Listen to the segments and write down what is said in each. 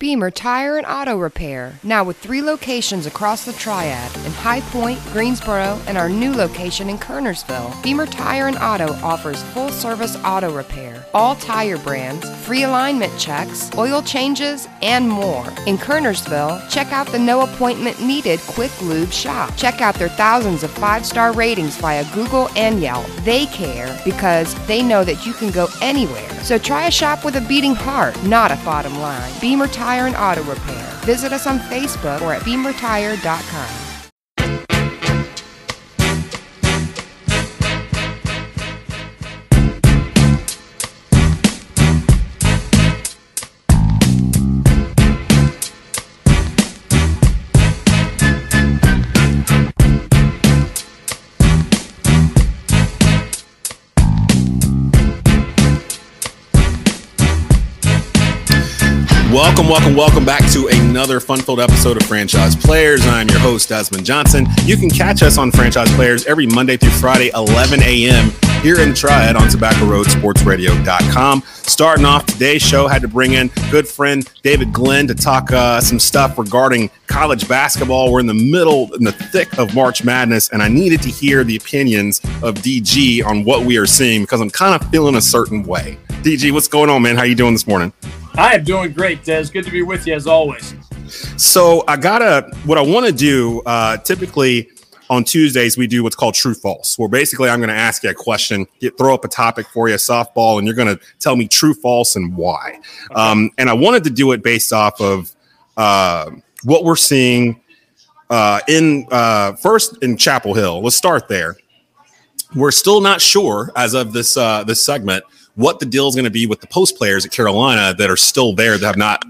Beamer Tire and Auto Repair, now with three locations across the Triad in High Point, Greensboro, and our new location in Kernersville. Beamer Tire and Auto offers full service auto repair, all tire brands, free alignment checks, oil changes, and more. In Kernersville, check out the no appointment needed Quick Lube shop. Check out their thousands of five star ratings via Google and Yelp. They care because they know that you can go anywhere. So try a shop with a beating heart, not a bottom line. Beamer Tire and Auto Repair. Visit us on Facebook or at beamertire.com. Welcome, welcome, welcome back to another fun-filled episode of Franchise Players. I'm your host, Desmond Johnson. You can catch us on Franchise Players every Monday through Friday, 11 a.m. here in the Triad on Tobacco Road SportsRadio.com. Starting off today's show, had to bring in good friend David Glenn to talk uh, some stuff regarding college basketball. We're in the middle, in the thick of March Madness, and I needed to hear the opinions of DG on what we are seeing because I'm kind of feeling a certain way. DG, what's going on, man? How you doing this morning? I am doing great, Des. Good to be with you as always. So I gotta what I want to do. Uh, typically on Tuesdays we do what's called true false, where basically I'm going to ask you a question, get, throw up a topic for you, softball, and you're going to tell me true, false, and why. Okay. Um, and I wanted to do it based off of uh, what we're seeing uh, in uh, first in Chapel Hill. Let's start there. We're still not sure as of this uh, this segment what the deal is going to be with the post players at Carolina that are still there that have not,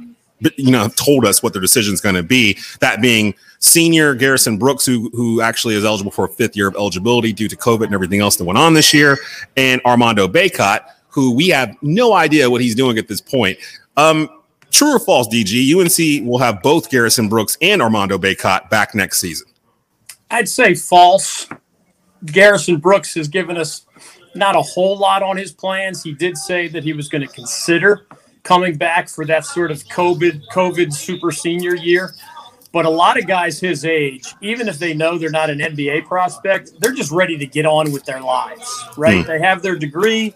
you know, told us what their decision is going to be. That being senior Garrison Brooks, who who actually is eligible for a fifth year of eligibility due to COVID and everything else that went on this year, and Armando Bacot, who we have no idea what he's doing at this point. Um, true or false, DG? UNC will have both Garrison Brooks and Armando Bacot back next season. I'd say false. Garrison Brooks has given us not a whole lot on his plans. He did say that he was going to consider coming back for that sort of COVID COVID super senior year. But a lot of guys his age, even if they know they're not an NBA prospect, they're just ready to get on with their lives, right? Mm. They have their degree.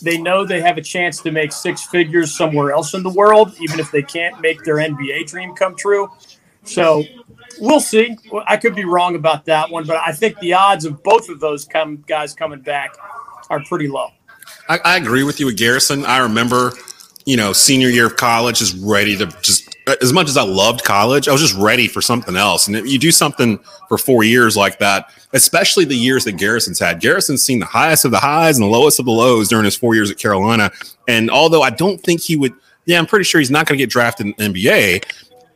They know they have a chance to make six figures somewhere else in the world, even if they can't make their NBA dream come true. So we'll see. I could be wrong about that one, but I think the odds of both of those come guys coming back are pretty low. I, I agree with you with Garrison. I remember, you know, senior year of college, just ready to just as much as I loved college, I was just ready for something else. And if you do something for four years like that, especially the years that Garrison's had, Garrison's seen the highest of the highs and the lowest of the lows during his four years at Carolina. And although I don't think he would, yeah, I'm pretty sure he's not going to get drafted in the NBA.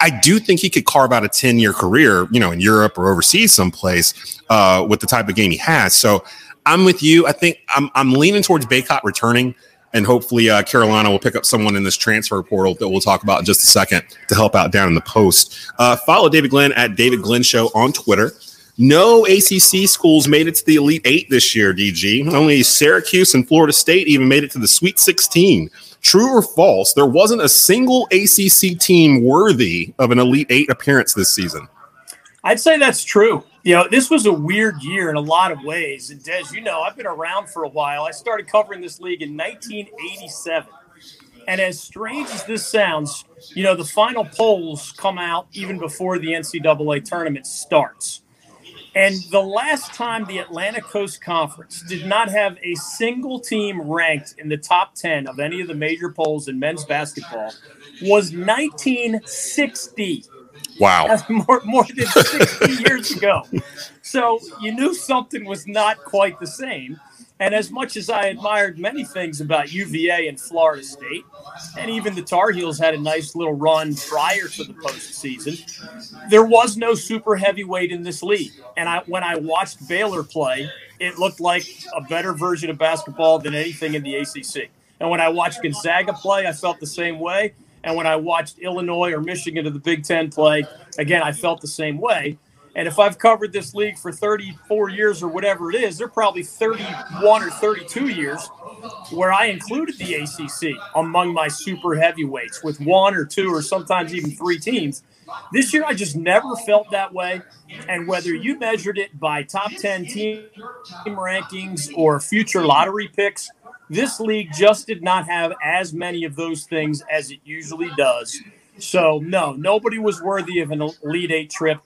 I do think he could carve out a 10 year career, you know, in Europe or overseas someplace uh, with the type of game he has. So I'm with you. I think I'm I'm leaning towards Bacot returning, and hopefully uh, Carolina will pick up someone in this transfer portal that we'll talk about in just a second to help out down in the post. Uh, follow David Glenn at David Glenn Show on Twitter. No ACC schools made it to the Elite Eight this year. DG only Syracuse and Florida State even made it to the Sweet 16. True or false? There wasn't a single ACC team worthy of an Elite Eight appearance this season. I'd say that's true you know, this was a weird year in a lot of ways. And Des, you know, I've been around for a while. I started covering this league in 1987. And as strange as this sounds, you know, the final polls come out even before the NCAA tournament starts. And the last time the Atlantic Coast Conference did not have a single team ranked in the top 10 of any of the major polls in men's basketball was 1960. Wow. That's more, more than 60 years ago. So you knew something was not quite the same. And as much as I admired many things about UVA and Florida State, and even the Tar Heels had a nice little run prior to the postseason, there was no super heavyweight in this league. And I, when I watched Baylor play, it looked like a better version of basketball than anything in the ACC. And when I watched Gonzaga play, I felt the same way. And when I watched Illinois or Michigan to the Big Ten play, again, I felt the same way. And if I've covered this league for 34 years or whatever it is, they're probably 31 or 32 years. where I included the ACC among my super heavyweights with one or two or sometimes even three teams. This year, I just never felt that way. And whether you measured it by top 10 team rankings or future lottery picks, this league just did not have as many of those things as it usually does. So, no, nobody was worthy of an Elite Eight trip.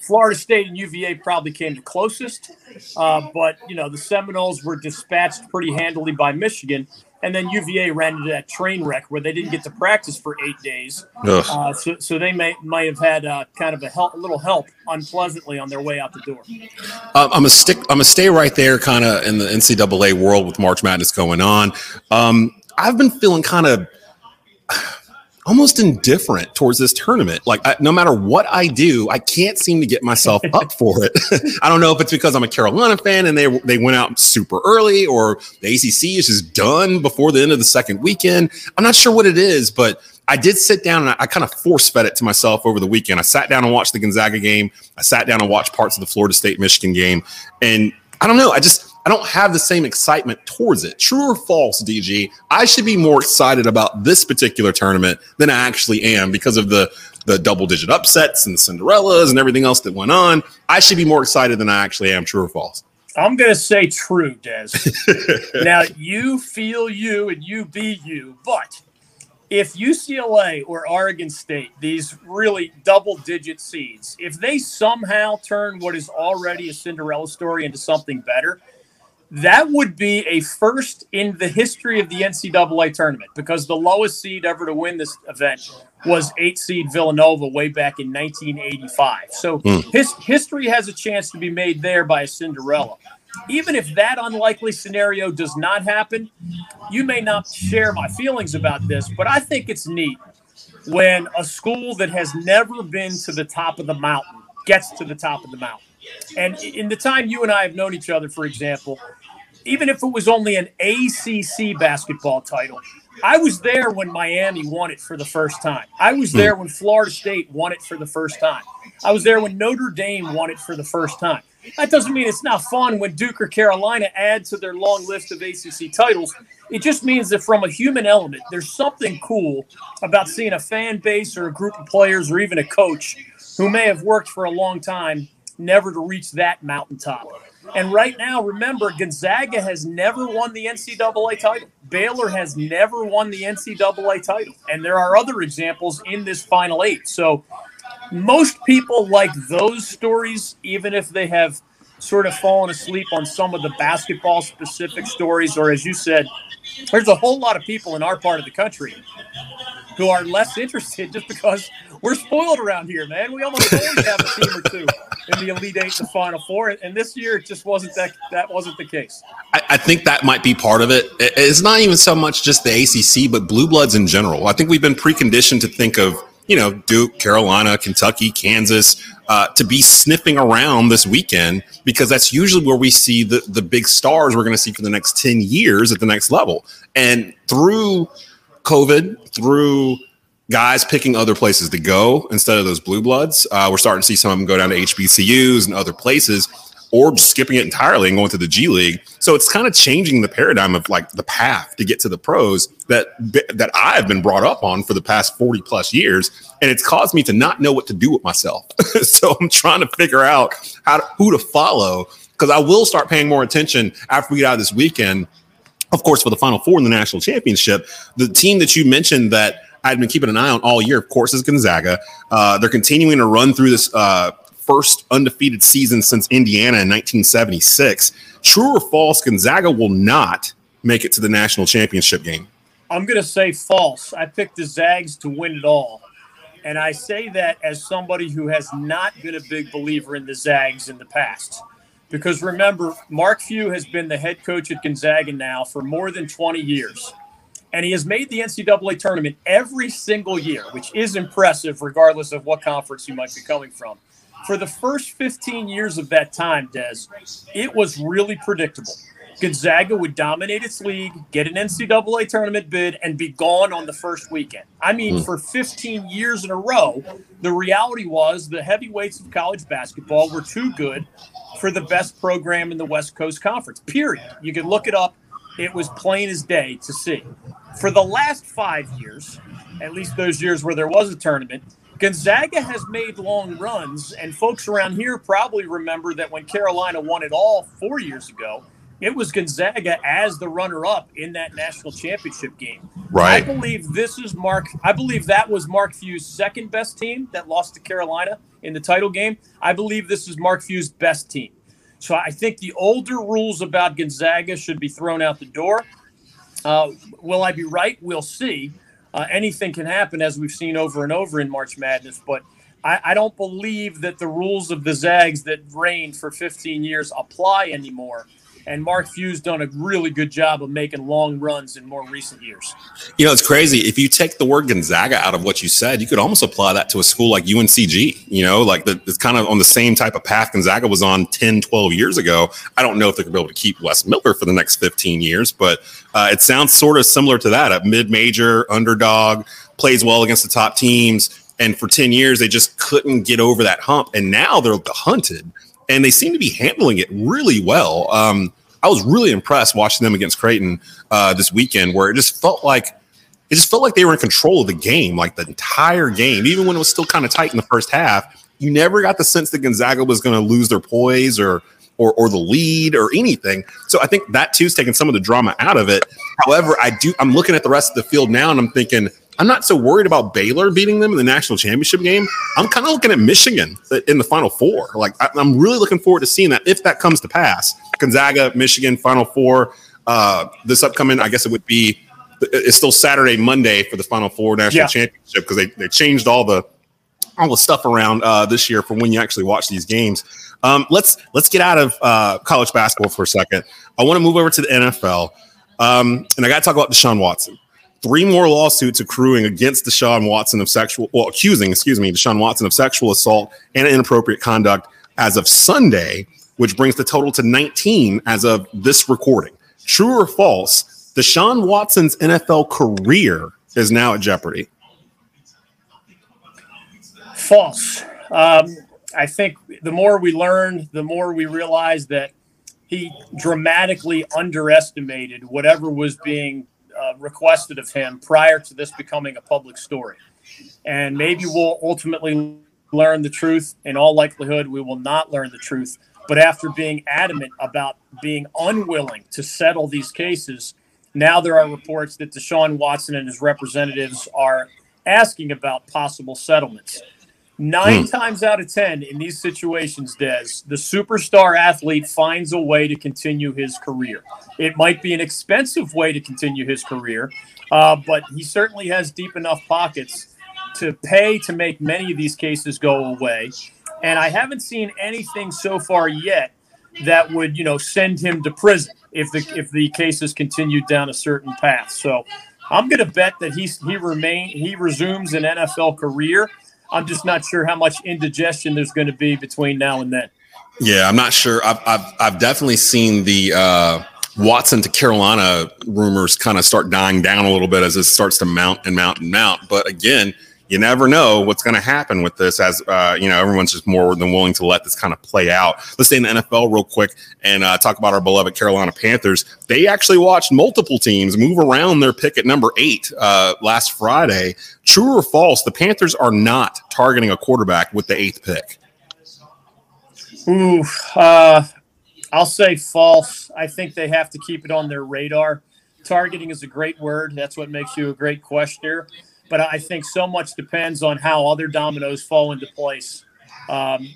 Florida State and UVA probably came the closest, uh, but, you know, the Seminoles were dispatched pretty handily by Michigan. And then UVA ran into that train wreck where they didn't get to practice for eight days. Uh, so, so they may might have had uh, kind of a, help, a little help unpleasantly on their way out the door. Um, I'm a stick. I'm a stay right there, kind of in the NCAA world with March Madness going on. Um, I've been feeling kind of almost indifferent towards this tournament. Like, I, no matter what I do, I can't seem to get myself up for it. I don't know if it's because I'm a Carolina fan and they they went out super early, or the ACC is just done before the end of the second weekend. I'm not sure what it is, but I did sit down and I, I kind of force fed it to myself over the weekend. I sat down and watched the Gonzaga game. I sat down and watched parts of the Florida State Michigan game, and I don't know. I just I don't have the same excitement towards it. True or false, DG? I should be more excited about this particular tournament than I actually am because of the the double digit upsets and Cinderellas and everything else that went on. I should be more excited than I actually am. True or false? I'm going to say true, Des. now, you feel you and you be you, but if UCLA or Oregon State, these really double digit seeds, if they somehow turn what is already a Cinderella story into something better, that would be a first in the history of the NCAA tournament because the lowest seed ever to win this event was eight seed Villanova way back in 1985. So mm. his, history has a chance to be made there by a Cinderella. Even if that unlikely scenario does not happen, you may not share my feelings about this, but I think it's neat when a school that has never been to the top of the mountain gets to the top of the mountain. And in the time you and I have known each other, for example, even if it was only an ACC basketball title, I was there when Miami won it for the first time. I was hmm. there when Florida State won it for the first time. I was there when Notre Dame won it for the first time. That doesn't mean it's not fun when Duke or Carolina add to their long list of ACC titles. It just means that from a human element, there's something cool about seeing a fan base or a group of players or even a coach who may have worked for a long time never to reach that mountaintop. And right now, remember, Gonzaga has never won the NCAA title. Baylor has never won the NCAA title. And there are other examples in this final eight. So most people like those stories, even if they have sort of fallen asleep on some of the basketball specific stories, or as you said, there's a whole lot of people in our part of the country who are less interested just because we're spoiled around here, man. We almost always have a team or two in the Elite Eight, the Final Four, and this year it just wasn't that. That wasn't the case. I, I, think that might be part of it. It's not even so much just the ACC, but blue bloods in general. I think we've been preconditioned to think of you know Duke, Carolina, Kentucky, Kansas uh, to be sniffing around this weekend because that's usually where we see the the big stars we're going to see for the next ten years at the next level. And through COVID, through guys picking other places to go instead of those blue bloods. Uh, we're starting to see some of them go down to HBCUs and other places, or just skipping it entirely and going to the G League. So it's kind of changing the paradigm of like the path to get to the pros that that I've been brought up on for the past forty plus years, and it's caused me to not know what to do with myself. so I'm trying to figure out how to, who to follow because I will start paying more attention after we get out this weekend. Of course, for the Final Four in the national championship, the team that you mentioned that I'd been keeping an eye on all year, of course, is Gonzaga. Uh, they're continuing to run through this uh, first undefeated season since Indiana in 1976. True or false, Gonzaga will not make it to the national championship game? I'm going to say false. I picked the Zags to win it all. And I say that as somebody who has not been a big believer in the Zags in the past. Because remember, Mark Few has been the head coach at Gonzaga now for more than 20 years and he has made the NCAA tournament every single year, which is impressive, regardless of what conference you might be coming from. For the first 15 years of that time, Des, it was really predictable. Gonzaga would dominate its league, get an NCAA tournament bid, and be gone on the first weekend. I mean, hmm. for 15 years in a row, the reality was the heavyweights of college basketball were too good for the best program in the West Coast Conference, period. You can look it up it was plain as day to see. For the last five years, at least those years where there was a tournament, Gonzaga has made long runs, and folks around here probably remember that when Carolina won it all four years ago, it was Gonzaga as the runner-up in that national championship game. Right. I believe this is Mark. I believe that was Mark Few's second best team that lost to Carolina in the title game. I believe this is Mark Few's best team. So I think the older rules about Gonzaga should be thrown out the door. Uh, will I be right? We'll see. Uh, anything can happen, as we've seen over and over in March Madness. But I, I don't believe that the rules of the Zags that reigned for 15 years apply anymore and Mark Few's done a really good job of making long runs in more recent years. You know, it's crazy. If you take the word Gonzaga out of what you said, you could almost apply that to a school like UNCG, you know, like the, it's kind of on the same type of path Gonzaga was on 10, 12 years ago. I don't know if they're going to be able to keep Wes Miller for the next 15 years, but uh, it sounds sort of similar to that. A mid major underdog plays well against the top teams. And for 10 years, they just couldn't get over that hump. And now they're the hunted and they seem to be handling it really well. Um, I was really impressed watching them against Creighton uh, this weekend, where it just felt like it just felt like they were in control of the game, like the entire game, even when it was still kind of tight in the first half. You never got the sense that Gonzaga was going to lose their poise or or or the lead or anything. So I think that too is taking some of the drama out of it. However, I do I'm looking at the rest of the field now and I'm thinking I'm not so worried about Baylor beating them in the national championship game. I'm kind of looking at Michigan in the Final Four. Like I, am really looking forward to seeing that if that comes to pass. Gonzaga, Michigan, Final Four. Uh, this upcoming, I guess it would be. It's still Saturday, Monday for the Final Four national yeah. championship because they, they changed all the all the stuff around uh, this year for when you actually watch these games. Um, let's let's get out of uh, college basketball for a second. I want to move over to the NFL, um, and I got to talk about Deshaun Watson three more lawsuits accruing against Deshaun Watson of sexual, well, accusing, excuse me, Deshaun Watson of sexual assault and inappropriate conduct as of Sunday, which brings the total to 19 as of this recording. True or false? Deshaun Watson's NFL career is now at jeopardy. False. Um, I think the more we learn, the more we realize that he dramatically underestimated whatever was being uh, requested of him prior to this becoming a public story. And maybe we'll ultimately learn the truth. In all likelihood, we will not learn the truth. But after being adamant about being unwilling to settle these cases, now there are reports that Deshaun Watson and his representatives are asking about possible settlements. Nine mm. times out of 10 in these situations, Des, the superstar athlete finds a way to continue his career. It might be an expensive way to continue his career, uh, but he certainly has deep enough pockets to pay to make many of these cases go away. And I haven't seen anything so far yet that would, you know, send him to prison if the if the cases continue down a certain path. So I'm going to bet that he he remain he resumes an NFL career I'm just not sure how much indigestion there's going to be between now and then. Yeah, I'm not sure. I've I've, I've definitely seen the uh, Watson to Carolina rumors kind of start dying down a little bit as it starts to mount and mount and mount. But again, you never know what's going to happen with this as uh, you know everyone's just more than willing to let this kind of play out. Let's stay in the nfl real quick and uh, talk about our beloved carolina panthers. They actually watched multiple teams move around their pick at number eight uh, last friday. True or false the panthers are not targeting a quarterback with the eighth pick. Ooh, uh, i'll say false. I think they have to keep it on their radar. Targeting is a great word. That's what makes you a great questioner but I think so much depends on how other dominoes fall into place. Um,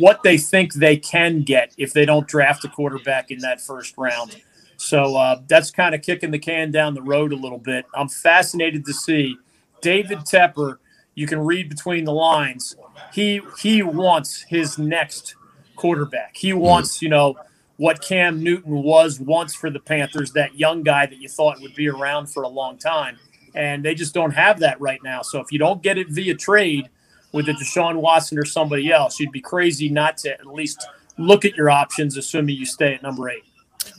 what they think they can get if they don't draft a quarterback in that first round. So uh, that's kind of kicking the can down the road a little bit. I'm fascinated to see David Tepper. You can read between the lines. He he wants his next quarterback. He wants you know what Cam Newton was once for the Panthers, that young guy that you thought would be around for a long time and they just don't have that right now. So if you don't get it via trade with a Deshaun Watson or somebody else, you'd be crazy not to at least look at your options, assuming you stay at number eight.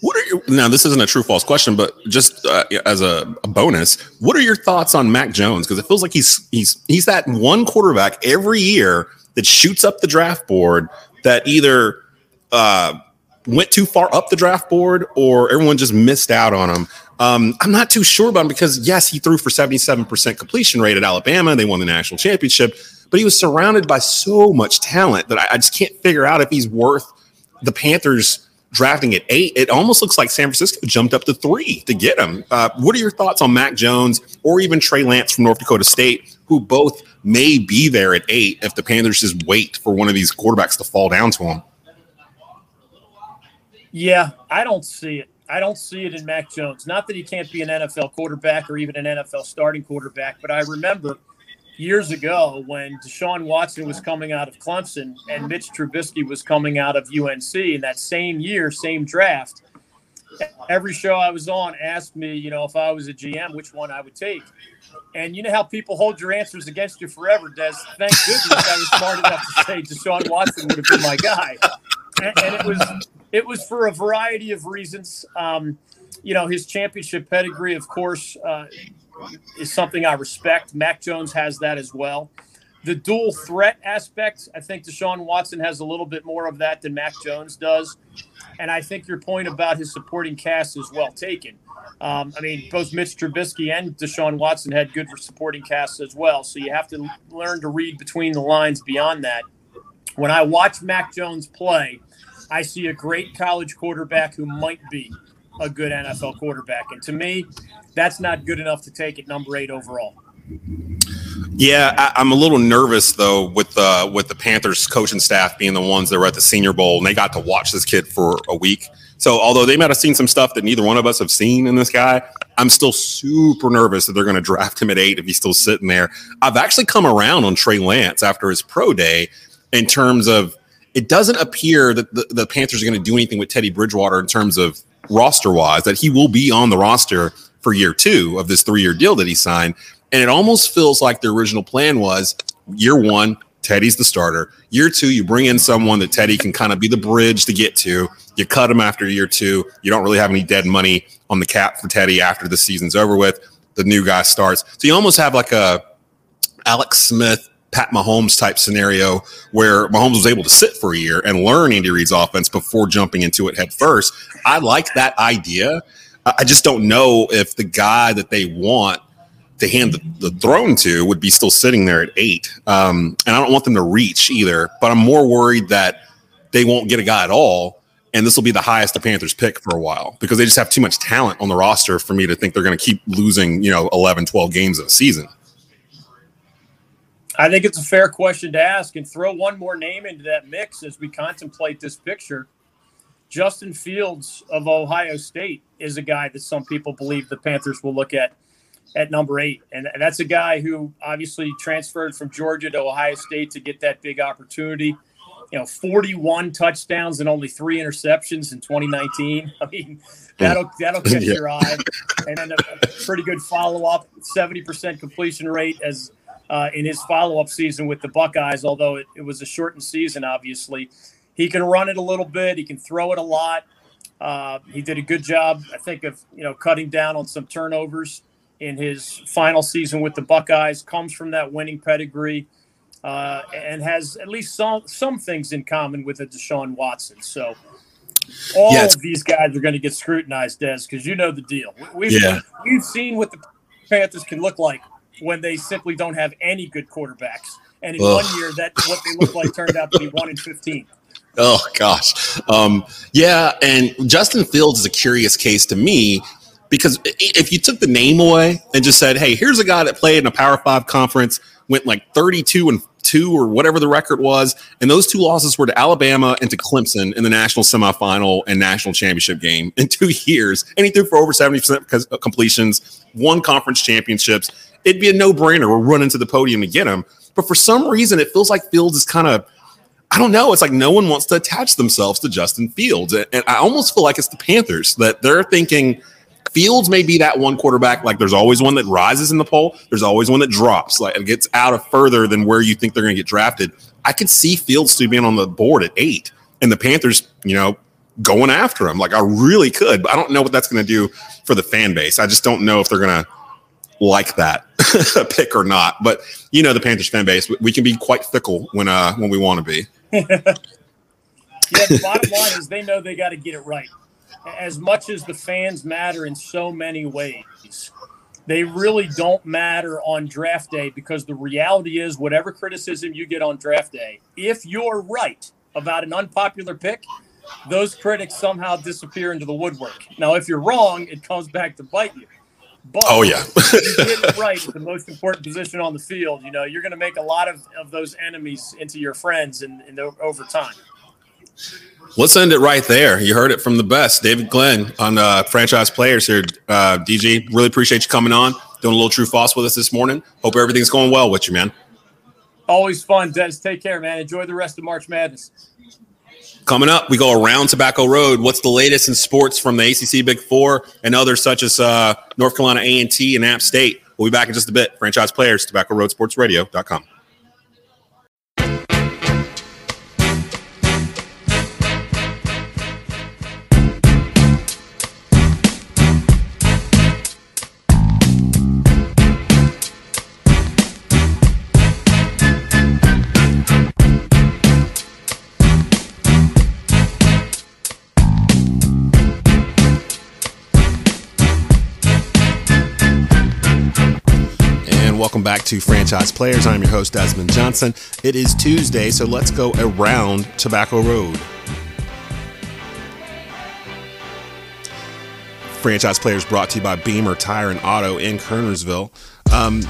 What are your now? This isn't a true false question, but just uh, as a, a, bonus, what are your thoughts on Mac Jones? Because it feels like he's he's he's that one quarterback every year that shoots up the draft board that either uh, went too far up the draft board or everyone just missed out on him. Um, I'm not too sure about him because, yes, he threw for 77% completion rate at Alabama. They won the national championship, but he was surrounded by so much talent that I, I just can't figure out if he's worth the Panthers drafting at eight. It almost looks like San Francisco jumped up to three to get him. Uh, what are your thoughts on Mac Jones or even Trey Lance from North Dakota State, who both may be there at eight if the Panthers just wait for one of these quarterbacks to fall down to them? Yeah, I don't see it. I don't see it in Mac Jones. Not that he can't be an NFL quarterback or even an NFL starting quarterback, but I remember years ago when Deshaun Watson was coming out of Clemson and Mitch Trubisky was coming out of UNC in that same year, same draft. Every show I was on asked me, you know, if I was a GM, which one I would take. And you know how people hold your answers against you forever, Des. Thank goodness I was smart enough to say Deshaun Watson would have been my guy. And, and it was it was for a variety of reasons. Um, you know, his championship pedigree, of course, uh, is something I respect. Mac Jones has that as well. The dual threat aspect, I think Deshaun Watson has a little bit more of that than Mac Jones does. And I think your point about his supporting cast is well taken. Um, I mean, both Mitch Trubisky and Deshaun Watson had good supporting casts as well. So you have to learn to read between the lines beyond that. When I watch Mac Jones play, I see a great college quarterback who might be a good NFL quarterback. And to me, that's not good enough to take at number eight overall. Yeah, I, am a little nervous though with the with the Panthers coaching staff being the ones that were at the Senior Bowl and they got to watch this kid for a week. So although they might have seen some stuff that neither one of us have seen in this guy, I'm still super nervous that they're going to draft him at eight if he's still sitting there. I've actually come around on Trey Lance after his pro day in terms of it doesn't appear that the, the Panthers are going to do anything with Teddy Bridgewater in terms of roster wise, that he will be on the roster for year two of this three year deal that he signed. And it almost feels like the original plan was year one, Teddy's the starter. Year two, you bring in someone that Teddy can kind of be the bridge to get to. You cut him after year two. You don't really have any dead money on the cap for Teddy after the season's over with. The new guy starts. So you almost have like a Alex Smith Pat Mahomes type scenario where Mahomes was able to sit for a year and learn Andy Reid's offense before jumping into it head first. I like that idea. I just don't know if the guy that they want to hand the, throne to would be still sitting there at eight. Um, and I don't want them to reach either, but I'm more worried that they won't get a guy at all. And this will be the highest the Panthers pick for a while because they just have too much talent on the roster for me to think they're going to keep losing, you know, 11, 12 games of a season. I think it's a fair question to ask and throw one more name into that mix as we contemplate this picture. Justin Fields of Ohio State is a guy that some people believe the Panthers will look at at number eight. And that's a guy who obviously transferred from Georgia to Ohio State to get that big opportunity. You know, 41 touchdowns and only three interceptions in 2019. I mean, that'll that'll catch yeah. your eye. And then a pretty good follow up, 70% completion rate as uh, in his follow up season with the Buckeyes, although it, it, was a shortened season, obviously. He can run it a little bit, he can throw it a lot. Uh, he did a good job, I think, of you know cutting down on some turnovers in his final season with the Buckeyes. Comes from that winning pedigree, uh, and has at least some some things in common with a Deshaun Watson. So all yeah, of these guys are going to get scrutinized, Des, because you know the deal. We've yeah. we've seen what the Panthers can look like when they simply don't have any good quarterbacks. And in Ugh. one year, that what they looked like turned out to be one in fifteen. Oh gosh, um, yeah. And Justin Fields is a curious case to me because if you took the name away and just said, "Hey, here's a guy that played in a Power Five conference, went like 32 and two or whatever the record was, and those two losses were to Alabama and to Clemson in the national semifinal and national championship game in two years, and he threw for over 70 percent completions, won conference championships." It'd be a no brainer. We're running to the podium to get him. But for some reason, it feels like Fields is kind of, I don't know. It's like no one wants to attach themselves to Justin Fields. And I almost feel like it's the Panthers that they're thinking Fields may be that one quarterback. Like there's always one that rises in the poll, there's always one that drops, like it gets out of further than where you think they're going to get drafted. I could see Fields still being on the board at eight and the Panthers, you know, going after him. Like I really could, but I don't know what that's going to do for the fan base. I just don't know if they're going to like that pick or not. But you know, the Panthers fan base, we can be quite fickle when uh when we want to be. Yeah, the bottom line is they know they got to get it right. As much as the fans matter in so many ways, they really don't matter on draft day because the reality is, whatever criticism you get on draft day, if you're right about an unpopular pick, those critics somehow disappear into the woodwork. Now, if you're wrong, it comes back to bite you. But oh yeah, it right—the most important position on the field. You know, you're going to make a lot of, of those enemies into your friends in, in the, over time. Let's end it right there. You heard it from the best, David Glenn on uh, franchise players here. Uh, DG, really appreciate you coming on, doing a little true false with us this morning. Hope everything's going well with you, man. Always fun, Des. Take care, man. Enjoy the rest of March Madness. Coming up, we go around Tobacco Road. What's the latest in sports from the ACC Big Four and others such as uh, North Carolina A&T and App State? We'll be back in just a bit. Franchise players, Tobacco Road Sports. Back to Franchise Players. I'm your host, Desmond Johnson. It is Tuesday, so let's go around Tobacco Road. Franchise Players brought to you by Beamer Tire and Auto in Kernersville. Um,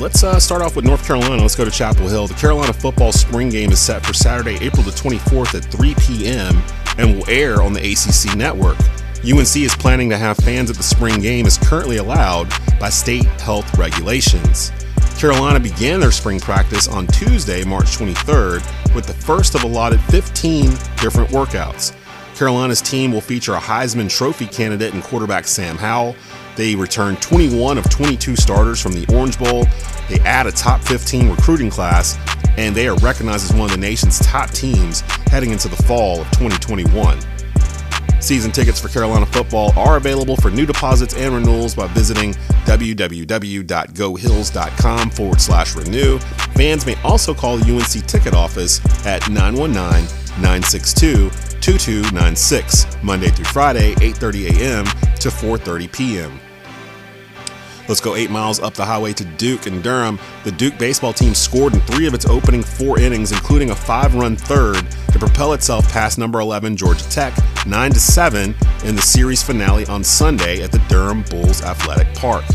let's uh, start off with North Carolina. Let's go to Chapel Hill. The Carolina football spring game is set for Saturday, April the 24th at 3 p.m. and will air on the ACC network. UNC is planning to have fans at the spring game as currently allowed by state health regulations. Carolina began their spring practice on Tuesday, March 23rd, with the first of allotted 15 different workouts. Carolina's team will feature a Heisman Trophy candidate and quarterback Sam Howell. They return 21 of 22 starters from the Orange Bowl. They add a top 15 recruiting class, and they are recognized as one of the nation's top teams heading into the fall of 2021. Season tickets for Carolina football are available for new deposits and renewals by visiting www.goheels.com forward slash renew. Fans may also call UNC ticket office at 919 962 2296, Monday through Friday, 8.30 a.m. to 4.30 p.m. Let's go eight miles up the highway to Duke and Durham. The Duke baseball team scored in three of its opening four innings, including a five run third, to propel itself past number 11 Georgia Tech 9 7 in the series finale on Sunday at the Durham Bulls Athletic Park.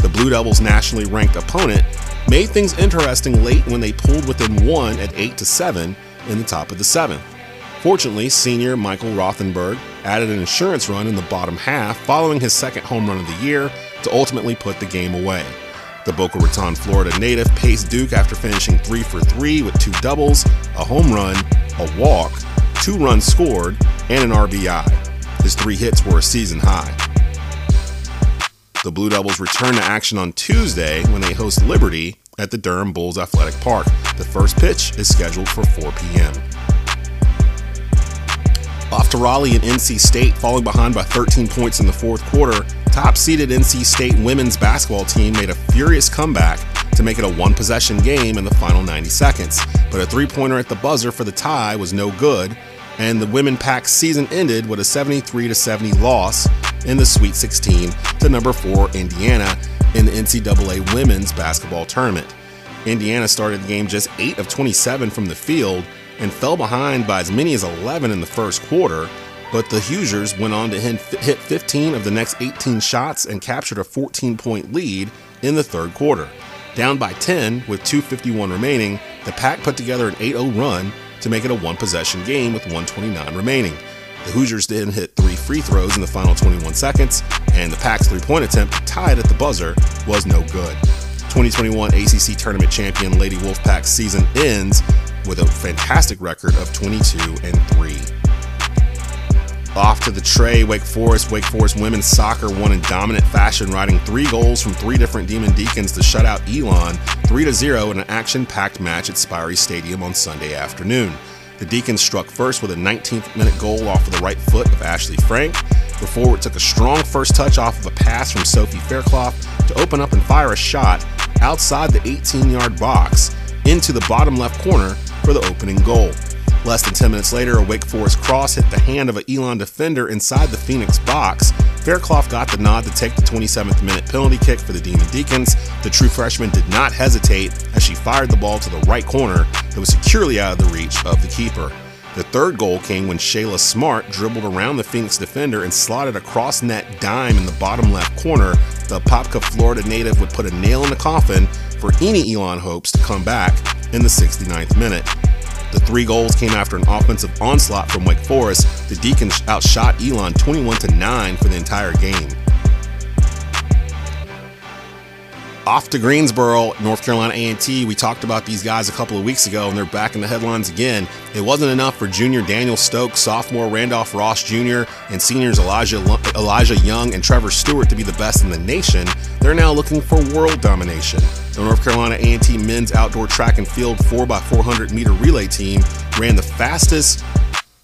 The Blue Devils' nationally ranked opponent made things interesting late when they pulled within one at 8 7 in the top of the seventh. Fortunately, senior Michael Rothenberg added an insurance run in the bottom half following his second home run of the year to ultimately put the game away. The Boca Raton, Florida native paced Duke after finishing 3 for 3 with two doubles, a home run, a walk, two runs scored, and an RBI. His three hits were a season high. The Blue Devils return to action on Tuesday when they host Liberty at the Durham Bulls Athletic Park. The first pitch is scheduled for 4 p.m. Off to Raleigh and NC State, falling behind by 13 points in the fourth quarter. Top seeded NC State women's basketball team made a furious comeback to make it a one possession game in the final 90 seconds. But a three pointer at the buzzer for the tie was no good, and the women pack season ended with a 73 70 loss in the Sweet 16 to number 4 Indiana in the NCAA women's basketball tournament. Indiana started the game just 8 of 27 from the field and fell behind by as many as 11 in the first quarter, but the Hoosiers went on to hit 15 of the next 18 shots and captured a 14 point lead in the third quarter. Down by 10 with 2.51 remaining, the Pack put together an 8 0 run to make it a one possession game with 129 remaining. The Hoosiers then hit three free throws in the final 21 seconds, and the Pack's three point attempt, tied at the buzzer, was no good. 2021 ACC Tournament champion Lady Wolfpack season ends with a fantastic record of 22 and 3. Off to the tray, Wake Forest. Wake Forest women's soccer won in dominant fashion, riding three goals from three different Demon Deacons to shut out Elon 3 0 in an action packed match at Spry Stadium on Sunday afternoon. The Deacons struck first with a 19th minute goal off of the right foot of Ashley Frank. The forward took a strong first touch off of a pass from Sophie Fairclough to open up and fire a shot outside the 18 yard box into the bottom left corner for the opening goal. Less than 10 minutes later, a Wake Forest cross hit the hand of an Elon defender inside the Phoenix box. Faircloth got the nod to take the 27th minute penalty kick for the Demon Deacons. The true freshman did not hesitate as she fired the ball to the right corner that was securely out of the reach of the keeper. The third goal came when Shayla Smart dribbled around the Phoenix defender and slotted a cross net dime in the bottom left corner. The Apopka, Florida native would put a nail in the coffin for any Elon hopes to come back in the 69th minute. The three goals came after an offensive onslaught from Wake Forest. The Deacons outshot Elon 21 to 9 for the entire game. Off to Greensboro, North Carolina A&T. We talked about these guys a couple of weeks ago, and they're back in the headlines again. It wasn't enough for junior Daniel Stokes, sophomore Randolph Ross Jr., and seniors Elijah Elijah Young and Trevor Stewart to be the best in the nation. They're now looking for world domination. The North Carolina A&T men's outdoor track and field 4x400 meter relay team ran the fastest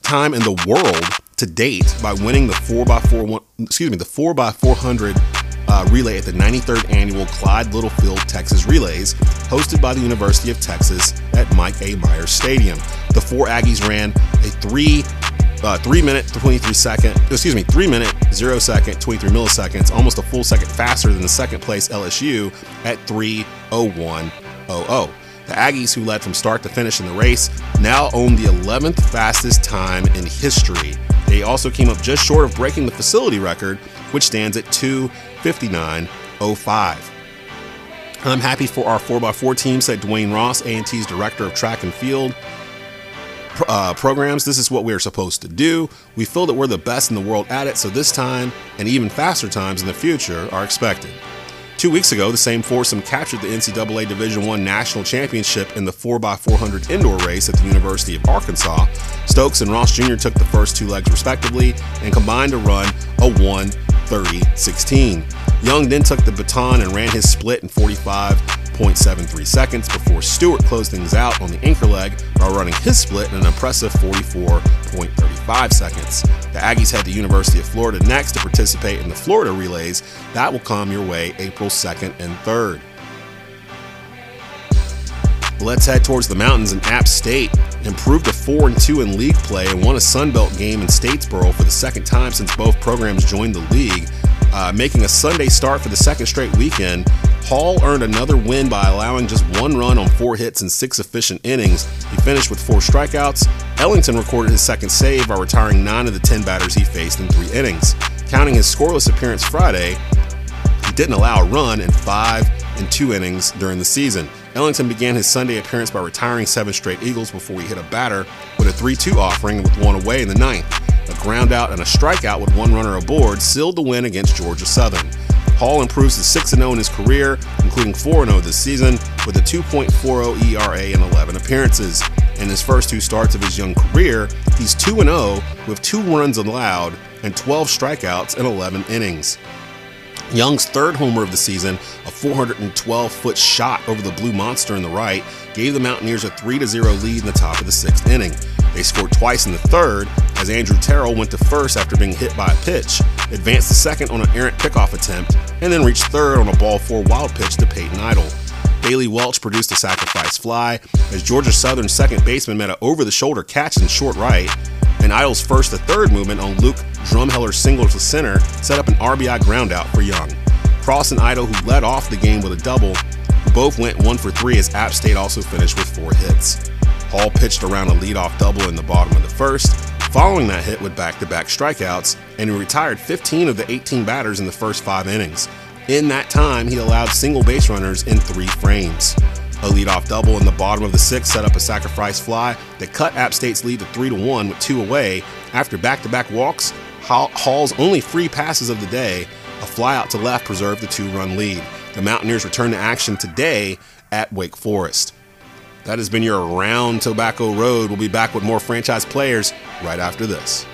time in the world to date by winning the 4x4 excuse me the 4x400 uh, relay at the 93rd annual Clyde Littlefield Texas Relays, hosted by the University of Texas at Mike A. Myers Stadium. The four Aggies ran a three uh, three minute 23 second, excuse me, three minute zero second 23 milliseconds, almost a full second faster than the second place LSU at 3:01:00. The Aggies, who led from start to finish in the race, now own the 11th fastest time in history. They also came up just short of breaking the facility record, which stands at 2:59:05. I'm happy for our 4x4 team, said Duane Ross, A&T's director of track and field uh, programs. This is what we are supposed to do. We feel that we're the best in the world at it, so this time and even faster times in the future are expected. Two weeks ago, the same foursome captured the NCAA Division One national championship in the 4x400 indoor race at the University of Arkansas. Stokes and Ross Jr. took the first two legs respectively and combined to run a 1 30 16. Young then took the baton and ran his split in 45.73 seconds before Stewart closed things out on the anchor leg while running his split in an impressive 44.35 seconds. The Aggies head to University of Florida next to participate in the Florida relays. That will come your way April 2nd and 3rd. Let's head towards the mountains and App State improved to 4 and 2 in league play and won a Sun Belt game in Statesboro for the second time since both programs joined the league. Uh, making a Sunday start for the second straight weekend, Hall earned another win by allowing just one run on four hits and six efficient innings. He finished with four strikeouts. Ellington recorded his second save by retiring nine of the 10 batters he faced in three innings. Counting his scoreless appearance Friday, he didn't allow a run in five and two innings during the season. Ellington began his Sunday appearance by retiring seven straight Eagles before he hit a batter with a 3 2 offering with one away in the ninth. A ground out and a strikeout with one runner aboard sealed the win against Georgia Southern. Hall improves to 6 0 in his career, including 4 0 this season, with a 2.40 ERA in 11 appearances. In his first two starts of his young career, he's 2 0 with two runs allowed and 12 strikeouts in 11 innings. Young's third homer of the season, a 412 foot shot over the Blue Monster in the right, gave the Mountaineers a 3 0 lead in the top of the sixth inning. They scored twice in the third as Andrew Terrell went to first after being hit by a pitch, advanced to second on an errant pickoff attempt, and then reached third on a ball four wild pitch to Peyton Idle. Bailey Welch produced a sacrifice fly as Georgia Southern second baseman met an over the shoulder catch in short right, and Idle's first to third movement on Luke Drumheller's single to center set up an RBI groundout for Young. Cross and Idle, who led off the game with a double, both went one for three as App State also finished with four hits. Hall pitched around a leadoff double in the bottom of the first, following that hit with back to back strikeouts, and he retired 15 of the 18 batters in the first five innings. In that time, he allowed single base runners in three frames. A leadoff double in the bottom of the sixth set up a sacrifice fly that cut App State's lead to 3 to 1 with two away. After back to back walks, Hall's only free passes of the day, a fly out to left preserved the two run lead. The Mountaineers return to action today at Wake Forest. That has been your Around Tobacco Road. We'll be back with more franchise players right after this.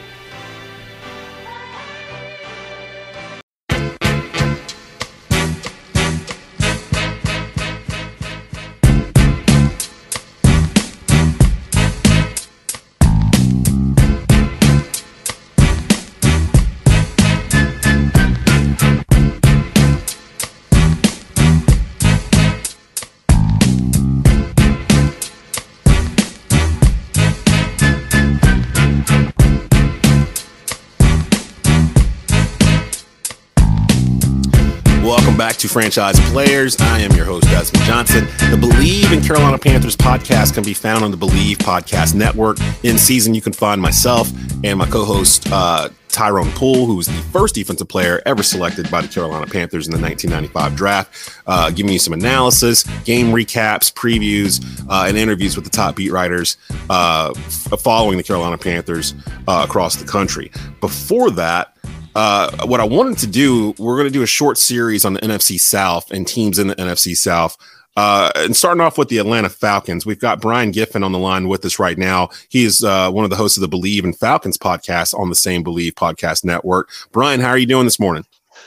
To Franchise Players. I am your host, Desmond Johnson. The Believe in Carolina Panthers podcast can be found on the Believe Podcast Network. In season, you can find myself and my co host, uh, Tyrone Poole, who was the first defensive player ever selected by the Carolina Panthers in the 1995 draft, uh, giving you some analysis, game recaps, previews, uh, and interviews with the top beat writers uh, following the Carolina Panthers uh, across the country. Before that, uh, what I wanted to do, we're going to do a short series on the NFC South and teams in the NFC South. Uh, and starting off with the Atlanta Falcons, we've got Brian Giffen on the line with us right now. He is uh, one of the hosts of the Believe in Falcons podcast on the same Believe podcast network. Brian, how are you doing this morning?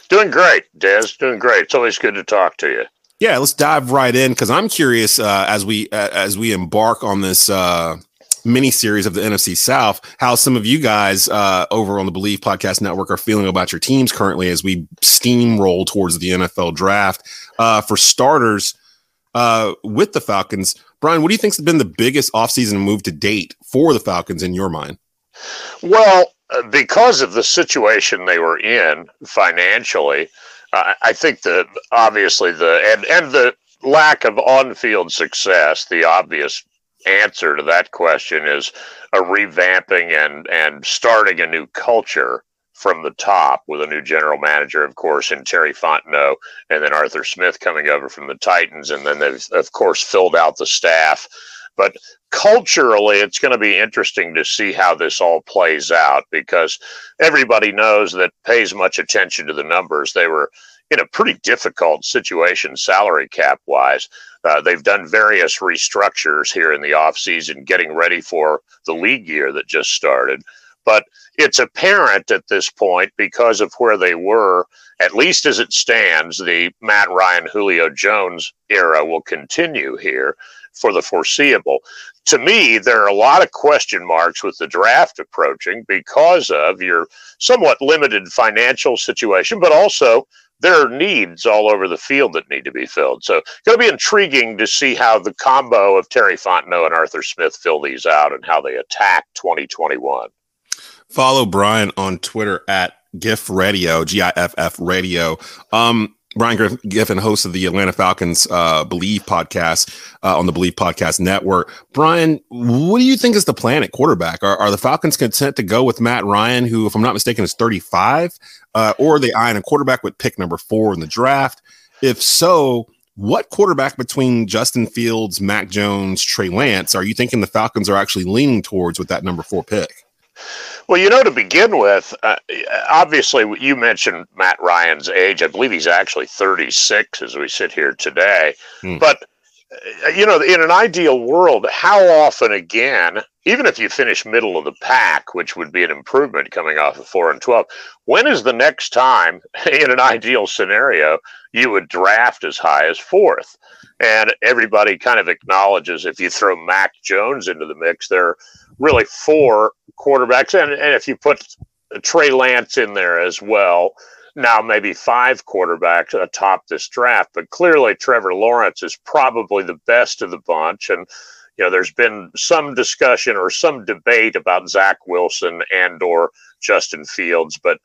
Doing great, Des. Doing great. It's always good to talk to you. Yeah, let's dive right in because I'm curious uh, as we uh, as we embark on this uh, mini series of the NFC South, how some of you guys uh, over on the Believe Podcast Network are feeling about your teams currently as we steamroll towards the NFL draft. Uh, for starters, uh, with the Falcons, Brian, what do you think has been the biggest offseason move to date for the Falcons in your mind? Well, uh, because of the situation they were in financially, I think that obviously the and and the lack of on-field success, the obvious answer to that question is a revamping and and starting a new culture from the top with a new general manager, of course, in Terry Fontenot, and then Arthur Smith coming over from the Titans, and then they've of course filled out the staff. But culturally, it's going to be interesting to see how this all plays out because everybody knows that pays much attention to the numbers. They were in a pretty difficult situation salary cap wise. Uh, they've done various restructures here in the offseason, getting ready for the league year that just started. But it's apparent at this point because of where they were, at least as it stands, the Matt Ryan, Julio Jones era will continue here for the foreseeable. To me, there are a lot of question marks with the draft approaching because of your somewhat limited financial situation, but also there are needs all over the field that need to be filled. So it's going to be intriguing to see how the combo of Terry Fontenot and Arthur Smith fill these out and how they attack 2021. Follow Brian on Twitter at GIF Radio, G I F F Radio. Um, Brian Giffen, host of the Atlanta Falcons uh, Believe podcast uh, on the Believe Podcast Network. Brian, what do you think is the plan at quarterback? Are, are the Falcons content to go with Matt Ryan, who, if I'm not mistaken, is 35, uh, or are they eyeing a quarterback with pick number four in the draft? If so, what quarterback between Justin Fields, Mac Jones, Trey Lance are you thinking the Falcons are actually leaning towards with that number four pick? Well, you know, to begin with, uh, obviously, you mentioned Matt Ryan's age. I believe he's actually 36 as we sit here today. Hmm. But, uh, you know, in an ideal world, how often again, even if you finish middle of the pack, which would be an improvement coming off of 4 and 12, when is the next time, in an ideal scenario, you would draft as high as fourth? And everybody kind of acknowledges if you throw Mac Jones into the mix, there really four quarterbacks. And, and if you put Trey Lance in there as well, now maybe five quarterbacks atop this draft. But clearly, Trevor Lawrence is probably the best of the bunch. And, you know, there's been some discussion or some debate about Zach Wilson and or Justin Fields. But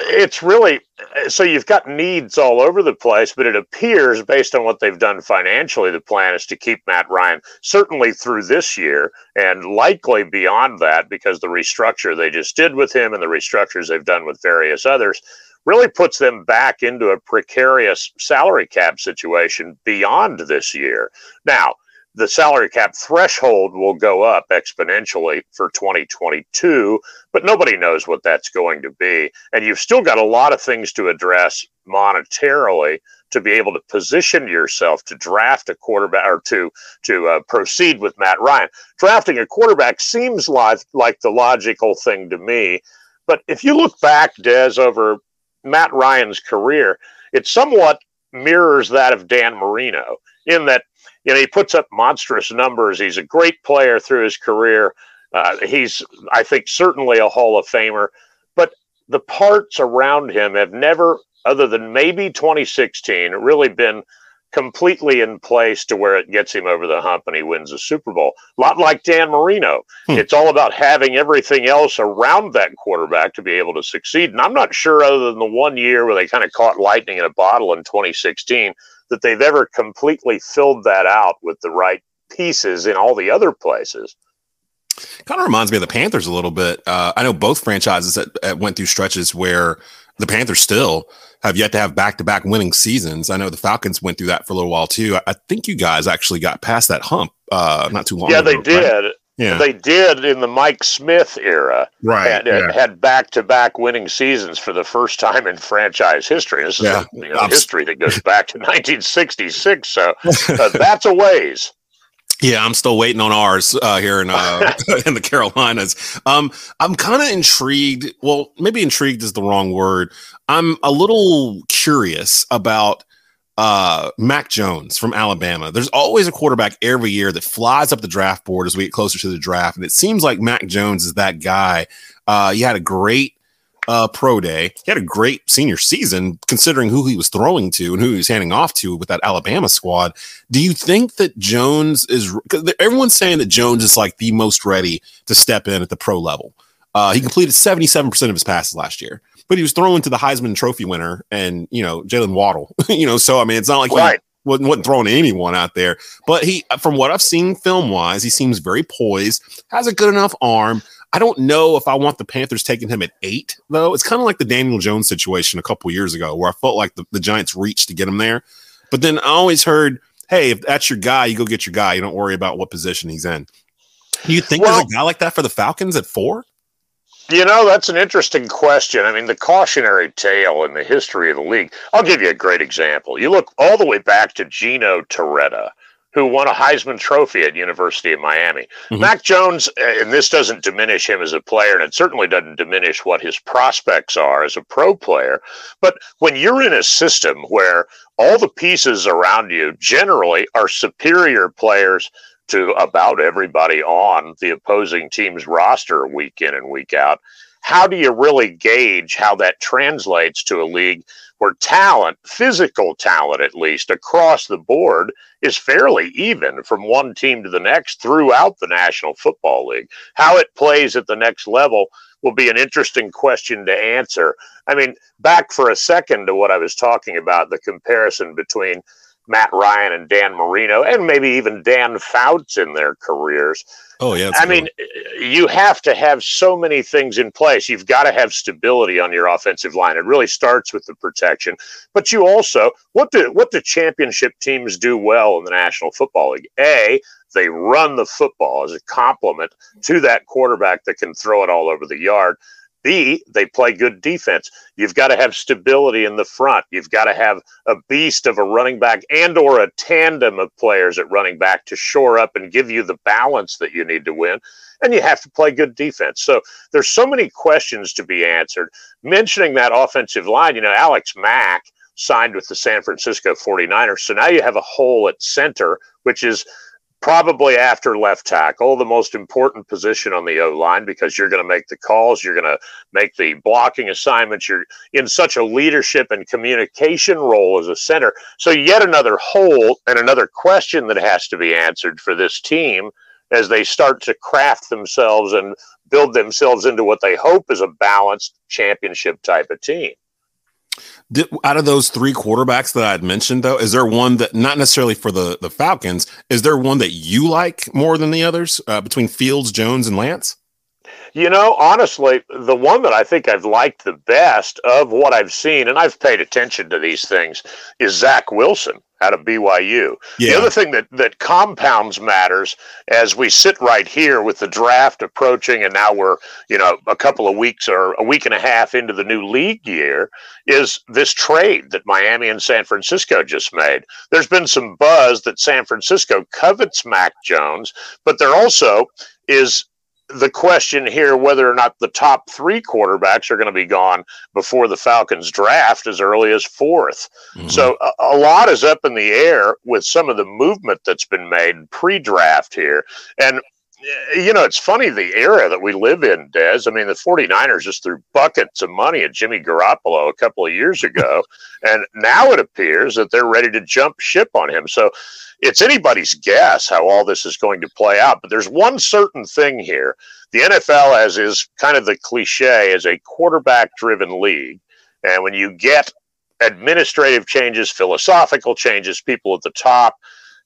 it's really so you've got needs all over the place, but it appears based on what they've done financially, the plan is to keep Matt Ryan certainly through this year and likely beyond that because the restructure they just did with him and the restructures they've done with various others really puts them back into a precarious salary cap situation beyond this year. Now, the salary cap threshold will go up exponentially for 2022, but nobody knows what that's going to be. And you've still got a lot of things to address monetarily to be able to position yourself to draft a quarterback or to to uh, proceed with Matt Ryan. Drafting a quarterback seems like like the logical thing to me, but if you look back, Des, over Matt Ryan's career, it somewhat mirrors that of Dan Marino in that you know, he puts up monstrous numbers. He's a great player through his career. Uh, he's, I think, certainly a Hall of Famer. But the parts around him have never, other than maybe 2016, really been completely in place to where it gets him over the hump and he wins a Super Bowl. A lot like Dan Marino. Hmm. It's all about having everything else around that quarterback to be able to succeed. And I'm not sure, other than the one year where they kind of caught lightning in a bottle in 2016, that they've ever completely filled that out with the right pieces in all the other places. Kind of reminds me of the Panthers a little bit. Uh, I know both franchises that, that went through stretches where the Panthers still have yet to have back to back winning seasons. I know the Falcons went through that for a little while too. I, I think you guys actually got past that hump uh, not too long yeah, ago. Yeah, they did. Right? Yeah. They did in the Mike Smith era. Right. Had, yeah. had back-to-back winning seasons for the first time in franchise history. This is yeah. a, you know, history that goes back to 1966. So uh, that's a ways. Yeah, I'm still waiting on ours uh, here in uh, in the Carolinas. Um, I'm kind of intrigued. Well, maybe intrigued is the wrong word. I'm a little curious about uh, Mac Jones from Alabama. There's always a quarterback every year that flies up the draft board as we get closer to the draft, and it seems like Mac Jones is that guy. Uh, he had a great uh, pro day. He had a great senior season considering who he was throwing to and who he was handing off to with that Alabama squad. Do you think that Jones is? Everyone's saying that Jones is like the most ready to step in at the pro level. Uh, he completed 77% of his passes last year, but he was thrown to the Heisman Trophy winner and, you know, Jaylen Waddle, you know, so I mean, it's not like right. he wasn't, wasn't throwing anyone out there, but he, uh, from what I've seen film wise, he seems very poised, has a good enough arm. I don't know if I want the Panthers taking him at eight, though. It's kind of like the Daniel Jones situation a couple years ago, where I felt like the, the Giants reached to get him there. But then I always heard, hey, if that's your guy, you go get your guy. You don't worry about what position he's in. Do you think well, there's a guy like that for the Falcons at four? You know, that's an interesting question. I mean, the cautionary tale in the history of the league. I'll give you a great example. You look all the way back to Gino Torretta who won a Heisman Trophy at University of Miami. Mm-hmm. Mac Jones, uh, and this doesn't diminish him as a player, and it certainly doesn't diminish what his prospects are as a pro player. But when you're in a system where all the pieces around you generally are superior players to about everybody on the opposing team's roster week in and week out, how do you really gauge how that translates to a league where talent, physical talent at least, across the board is fairly even from one team to the next throughout the National Football League. How it plays at the next level will be an interesting question to answer. I mean, back for a second to what I was talking about the comparison between Matt Ryan and Dan Marino, and maybe even Dan Fouts in their careers. Oh yeah. I mean, you have to have so many things in place. You've got to have stability on your offensive line. It really starts with the protection, but you also what do what do championship teams do well in the National Football League? A they run the football as a complement to that quarterback that can throw it all over the yard. B, they play good defense. You've got to have stability in the front. You've got to have a beast of a running back and or a tandem of players at running back to shore up and give you the balance that you need to win. And you have to play good defense. So there's so many questions to be answered. Mentioning that offensive line, you know, Alex Mack signed with the San Francisco 49ers. So now you have a hole at center, which is – probably after left tackle, the most important position on the O line because you're going to make the calls, you're going to make the blocking assignments, you're in such a leadership and communication role as a center. So, yet another hole and another question that has to be answered for this team as they start to craft themselves and build themselves into what they hope is a balanced championship type of team. Did, out of those three quarterbacks that I had mentioned, though, is there one that not necessarily for the the Falcons? Is there one that you like more than the others uh, between Fields, Jones, and Lance? You know, honestly, the one that I think I've liked the best of what I've seen, and I've paid attention to these things, is Zach Wilson out of BYU. Yeah. The other thing that, that compounds matters as we sit right here with the draft approaching, and now we're, you know, a couple of weeks or a week and a half into the new league year, is this trade that Miami and San Francisco just made. There's been some buzz that San Francisco covets Mac Jones, but there also is the question here whether or not the top three quarterbacks are going to be gone before the Falcons draft as early as 4th mm-hmm. So a, a, lot is up in the air with some of the movement that's been made pre draft here. And you know, it's funny the era that we live in, Des. I mean, the 49ers just threw buckets of money at Jimmy Garoppolo a couple of years ago. and now it appears that they're ready to jump ship on him. So it's anybody's guess how all this is going to play out. But there's one certain thing here the NFL, as is kind of the cliche, is a quarterback driven league. And when you get administrative changes, philosophical changes, people at the top,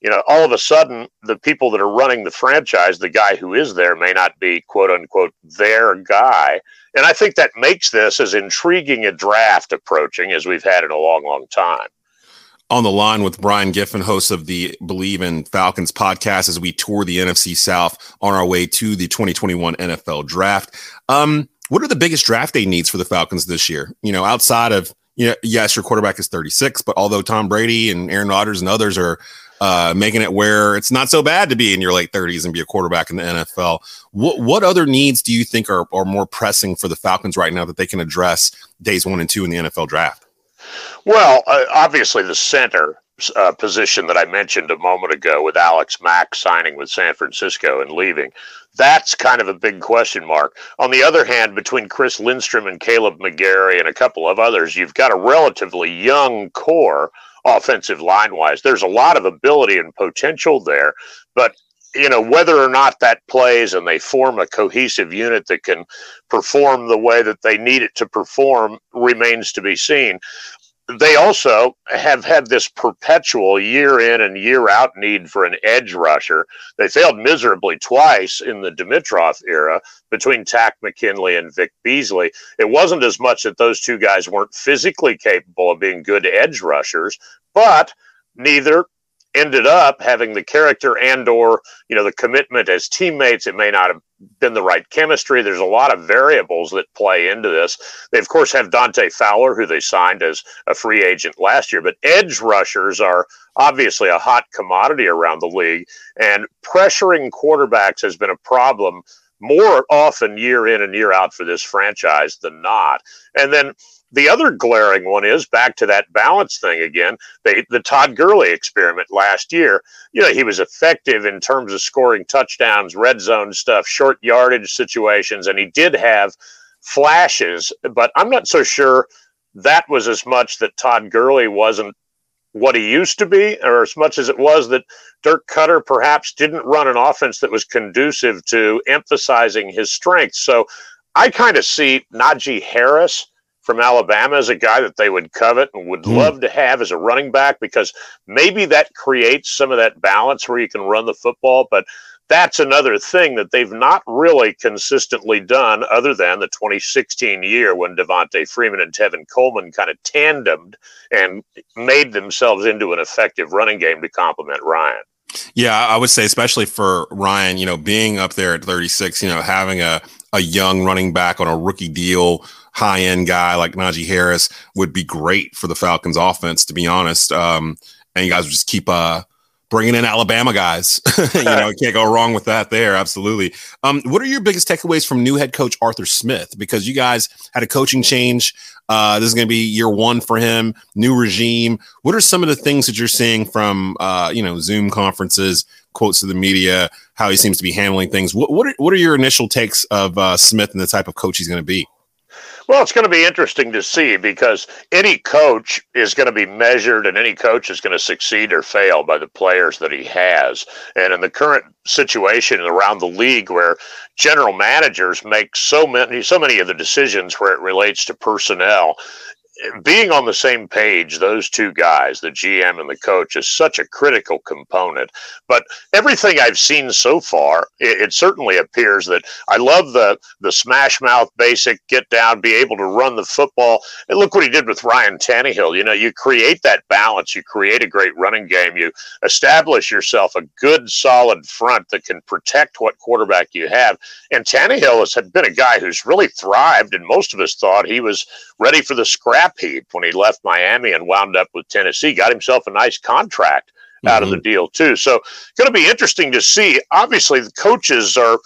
you know, all of a sudden, the people that are running the franchise, the guy who is there may not be quote unquote their guy. And I think that makes this as intriguing a draft approaching as we've had in a long, long time. On the line with Brian Giffen, host of the Believe in Falcons podcast, as we tour the NFC South on our way to the 2021 NFL draft. Um, what are the biggest draft day needs for the Falcons this year? You know, outside of you know, yes, your quarterback is 36, but although Tom Brady and Aaron Rodgers and others are uh, making it where it's not so bad to be in your late 30s and be a quarterback in the NFL. What what other needs do you think are, are more pressing for the Falcons right now that they can address days one and two in the NFL draft? Well, uh, obviously the center uh, position that I mentioned a moment ago with Alex Mack signing with San Francisco and leaving. That's kind of a big question mark. On the other hand, between Chris Lindstrom and Kaleb McGary and a couple of others, you've got a relatively young core offensive line wise. There's a lot of ability and potential there, but you know whether or not that plays and they form a cohesive unit that can perform the way that they need it to perform remains to be seen they also have had this perpetual year in and year out need for an edge rusher. They failed miserably twice in the Dimitroff era between Takk McKinley and Vic Beasley. It wasn't as much that those two guys weren't physically capable of being good edge rushers, but neither ended up having the character and or you know the commitment as teammates it may not have been the right chemistry. There's a lot of variables that play into this. They of course have dante fowler who they signed as a free agent last year but edge rushers are obviously a hot commodity around the league and pressuring quarterbacks has been a problem more often year in and year out for this franchise than not. And then the other glaring one is back to that balance thing again. They, the Todd Gurley experiment last year, you know, he was effective in terms of scoring touchdowns, red zone stuff, short yardage situations, and he did have flashes, but I'm not so sure that was as much that Todd Gurley wasn't what he used to be, or as much as it was that Dirk Koetter perhaps didn't run an offense that was conducive to emphasizing his strengths. So I kind of see Najee Harris from Alabama as a guy that they would covet and would mm. love to have as a running back because maybe that creates some of that balance where you can run the football. But that's another thing that they've not really consistently done other than the 2016 year when Devonta Freeman and Tevin Coleman kind of tandemed and made themselves into an effective running game to complement Ryan. Yeah, I would say, especially for Ryan, you know, being up there at 36, you know, having a, a young running back on a rookie deal high end guy like Najee Harris would be great for the Falcons offense, to be honest. Um, and you guys would just keep uh, bringing in Alabama guys. you know, can't go wrong with that there. Absolutely. Um, what are your biggest takeaways from new head coach Arthur Smith? Because you guys had a coaching change. Uh, this is going to be year one for him, new regime. What are some of the things that you're seeing from, uh, you know, Zoom conferences, quotes to the media, how he seems to be handling things? What, what, are, what are your initial takes of uh, Smith and the type of coach he's going to be? Well, it's going to be interesting to see because any coach is going to be measured and any coach is going to succeed or fail by the players that he has. And in the current situation around the league where general managers make so many so many of the decisions where it relates to personnel being on the same page, those two guys, the GM and the coach, is such a critical component. But everything I've seen so far, it, it, certainly appears that I love the the smash mouth basic, get down, be able to run the football. And look what he did with Ryan Tannehill. You know, you create that balance, you create a great running game, you establish yourself a good, solid front that can protect what quarterback you have. And Tannehill has been a guy who's really thrived, and most of us thought he was ready for the scrap heap when he left Miami and wound up with Tennessee. Got himself a nice contract out mm-hmm. of the mm-hmm. deal too. So going to be interesting to see. Obviously, the coaches are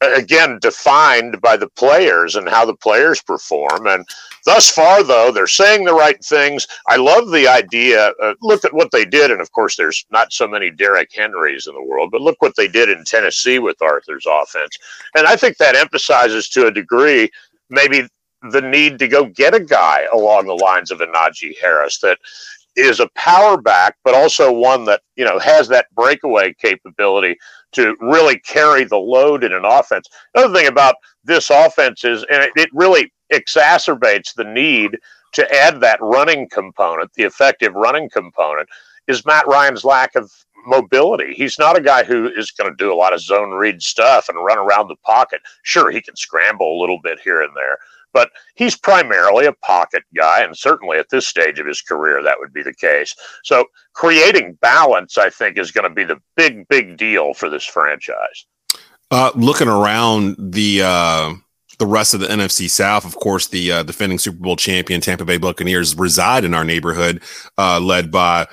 again defined by the players and how the players perform and thus far though they're saying the right things i love the idea uh, look at what they did and of course there's not so many Derrick henrys in the world but look what they did in tennessee with arthur's offense and i think that emphasizes to a degree maybe the need to go get a guy along the lines of a najee harris that is a power back but also one that you know has that breakaway capability to really carry the load in an offense. Another thing about this offense is, and it, it really exacerbates the need to add that running component, the effective running component, is Matt Ryan's lack of mobility. He's not a guy who is going to do a lot of zone read stuff and run around the pocket. Sure, he can scramble a little bit here and there, but he's primarily a pocket guy, and certainly at this stage of his career, that would be the case. So, creating balance, I think, is going to be the big, big deal for this franchise. Uh, looking around the uh, the rest of the NFC South, of course, the uh, defending Super Bowl champion Tampa Bay Buccaneers reside in our neighborhood, uh, led by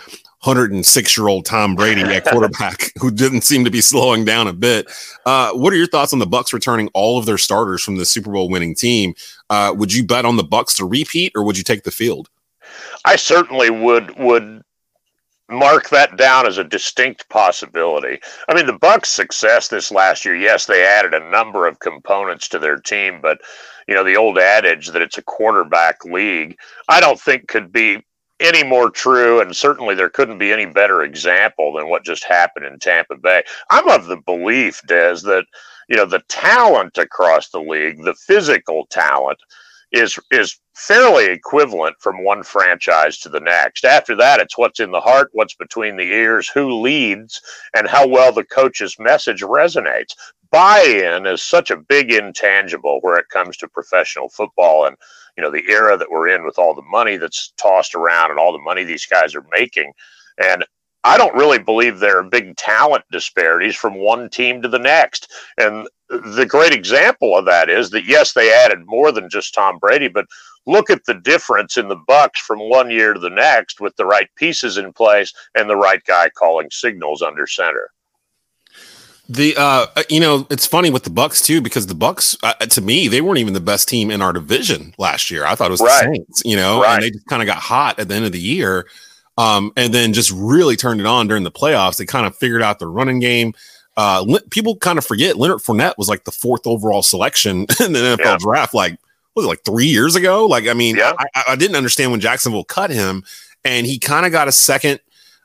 106 year old Tom Brady at quarterback, who didn't seem to be slowing down a bit. Uh, what are your thoughts on the Bucks returning all of their starters from the Super Bowl winning team? Uh, would you bet on the Bucks to repeat, or would you take the field? I certainly would would mark that down as a distinct possibility. I mean, the Bucks' success this last year, yes, they added a number of components to their team, but you know the old adage that it's a quarterback league, I don't think could be any more true, and certainly there couldn't be any better example than what just happened in Tampa Bay. I'm of the belief, Des, that you know the talent across the league, the physical talent, is is fairly equivalent from one franchise to the next. After that, it's what's in the heart, what's between the ears, who leads, and how well the coach's message resonates. Buy-in is such a big intangible where it comes to professional football and you know the era that we're in with all the money that's tossed around and all the money these guys are making and I don't really believe there are big talent disparities from one team to the next. And the great example of that is that yes, they added more than just Tom Brady, but look at the difference in the Bucks from one year to the next with the right pieces in place and the right guy calling signals under center. The uh, you know, it's funny with the Bucks too because the Bucks, uh, to me, they weren't even the best team in our division last year. I thought it was right. the Saints, you know, right. and they just kind of got hot at the end of the year, um, and then just really turned it on during the playoffs. They kind of figured out the running game. Uh, people kind of forget Leonard Fournette was like the fourth overall selection in the NFL yeah. draft. Like, was it like three years ago? Like, I mean, yeah. I, I didn't understand when Jacksonville cut him, and he kind of got a second.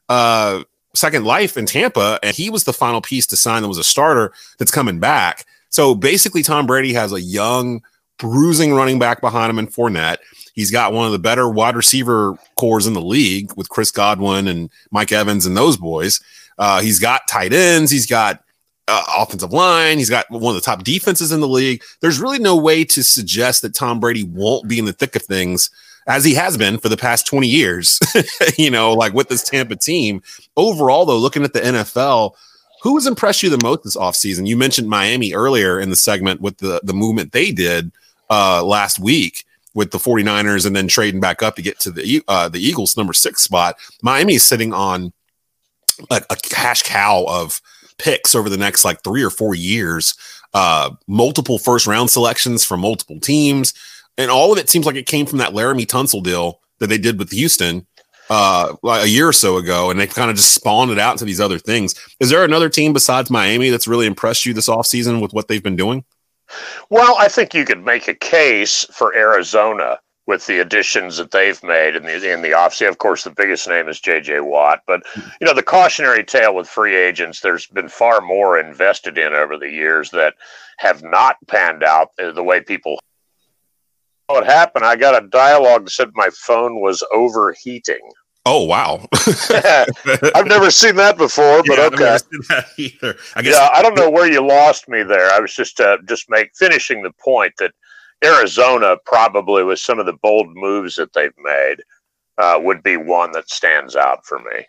Uh, second life in Tampa, and he was the final piece to sign that was a starter that's coming back. So basically, Tom Brady has a young, bruising running back behind him in Fournette. He's got one of the better wide receiver cores in the league with Chris Godwin and Mike Evans and those boys. Uh, he's got tight ends. He's got uh, offensive line. He's got one of the top defenses in the league. There's really no way to suggest that Tom Brady won't be in the thick of things as he has been for the past 20 years, you know, like with this Tampa team. Overall, though, looking at the NFL, who has impressed you the most this offseason? You mentioned Miami earlier in the segment with the, the movement they did uh, last week with the 49ers and then trading back up to get to the uh, the Eagles number six spot. Miami is sitting on a, a cash cow of picks over the next like three or four years. Uh, multiple first round selections from multiple teams and all of it seems like it came from that Laremy Tunsil deal that they did with Houston uh, a year or so ago, and they kind of just spawned it out into these other things. Is there another team besides Miami that's really impressed you this offseason with what they've been doing? Well, I think you could make a case for Arizona with the additions that they've made in the in the offseason. Of course, the biggest name is J.J. Watt, but you know the cautionary tale with free agents. There's been far more invested in over the years that have not panned out the way people what happened. I got a dialogue that said my phone was overheating. Oh wow! I've never seen that before, but yeah, okay. That either. I guess yeah, I don't know where you lost me there. I was just uh, just make finishing the point that Arizona probably with some of the bold moves that they've made uh, would be one that stands out for me.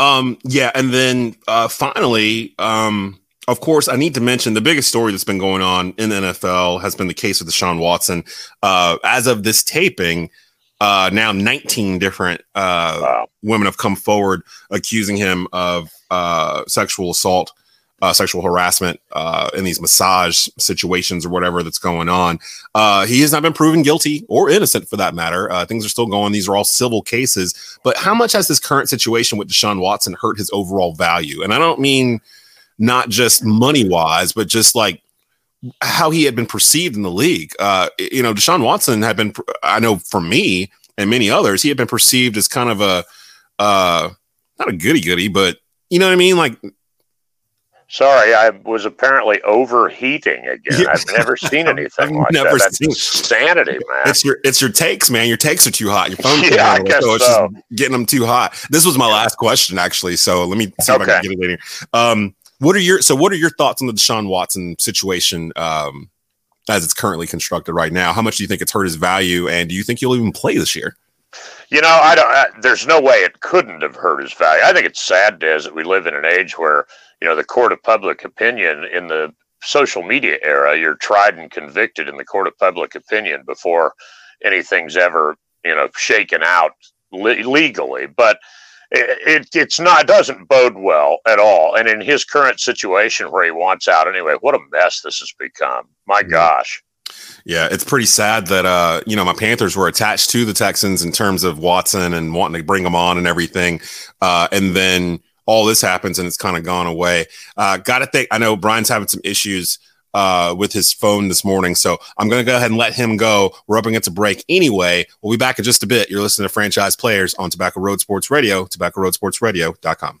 Um, yeah, and then uh, finally, um, of course, I need to mention the biggest story that's been going on in the NFL has been the case with Deshaun Watson. Uh, as of this taping, Uh, now 19 different uh, wow. women have come forward accusing him of uh, sexual assault uh, sexual harassment uh, in these massage situations or whatever that's going on. Uh, he has not been proven guilty or innocent for that matter. Uh, things are still going. These are all civil cases. But how much has this current situation with Deshaun Watson hurt his overall value? And I don't mean not just money wise, but just like how he had been perceived in the league. Uh, you know, Deshaun Watson had been, I know for me and many others, he had been perceived as kind of a, uh, not a goody goody, but you know what I mean? Like Sorry, I was apparently overheating again. I've never seen anything like never that. That's insanity, man. It's your it's your takes, man. Your takes are too hot. Your phone's yeah, I guess so. It's so. just getting them too hot. This was my yeah. last question, actually. So let me see okay. if I can get it later. Um, what are your so what are your thoughts on the Deshaun Watson situation um, as it's currently constructed right now? How much do you think it's hurt his value, and do you think he'll even play this year? You know, I don't. I, there's no way it couldn't have hurt his value. I think it's sad, Des, that we live in an age where you know the court of public opinion in the social media era. You're tried and convicted in the court of public opinion before anything's ever you know shaken out le- legally. But it, it, it's not it doesn't bode well at all. And in his current situation where he wants out anyway, what a mess this has become. My mm-hmm. gosh. Yeah, it's pretty sad that uh, you know, my Panthers were attached to the Texans in terms of Watson and wanting to bring them on and everything. Uh, and then all this happens and it's kind of gone away. Uh, gotta think I know Brian's having some issues uh, with his phone this morning. So I'm going to go ahead and let him go. We're up against a break anyway. We'll be back in just a bit. You're listening to Franchise Players on Tobacco Road Sports Radio, tobacco road sports radio.com.